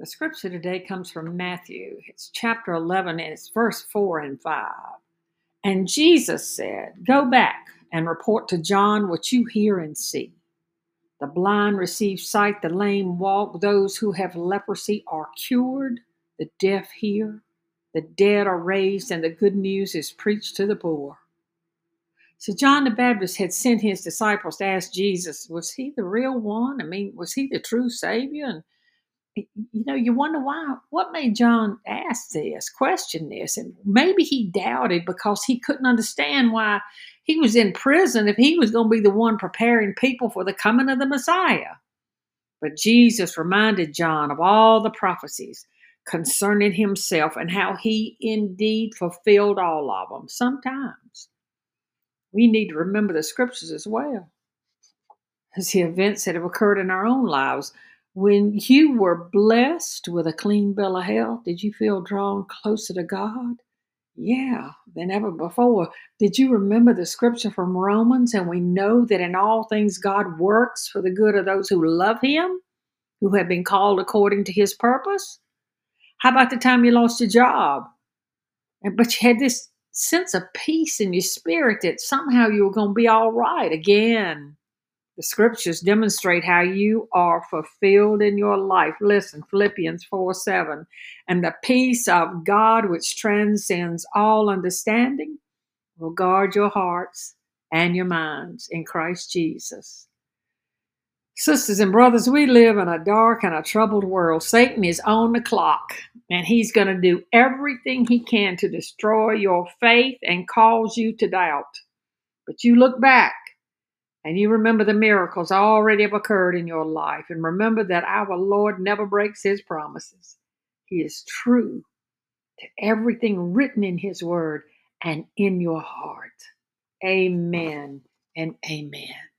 The scripture today comes from Matthew. It's chapter 11 and it's verse 4 and 5. And Jesus said, Go back and report to John what you hear and see. The blind receive sight, the lame walk, those who have leprosy are cured, the deaf hear, the dead are raised, and the good news is preached to the poor. So John the Baptist had sent his disciples to ask Jesus, was he the real one? I mean, was he the true Savior? And you know, you wonder why, what made John ask this, question this? And maybe he doubted because he couldn't understand why he was in prison if he was going to be the one preparing people for the coming of the Messiah. But Jesus reminded John of all the prophecies concerning himself and how he indeed fulfilled all of them. Sometimes we need to remember the scriptures as well as the events that have occurred in our own lives when you were blessed with a clean bill of health, did you feel drawn closer to God? Yeah, than ever before. Did you remember the scripture from Romans? And we know that in all things God works for the good of those who love Him, who have been called according to His purpose. How about the time you lost your job? But you had this sense of peace in your spirit that somehow you were going to be all right again. The scriptures demonstrate how you are fulfilled in your life. Listen, Philippians 4 7. And the peace of God, which transcends all understanding, will guard your hearts and your minds in Christ Jesus. Sisters and brothers, we live in a dark and a troubled world. Satan is on the clock, and he's going to do everything he can to destroy your faith and cause you to doubt. But you look back and you remember the miracles already have occurred in your life. And remember that our Lord never breaks his promises. He is true to everything written in his word and in your heart. Amen and amen.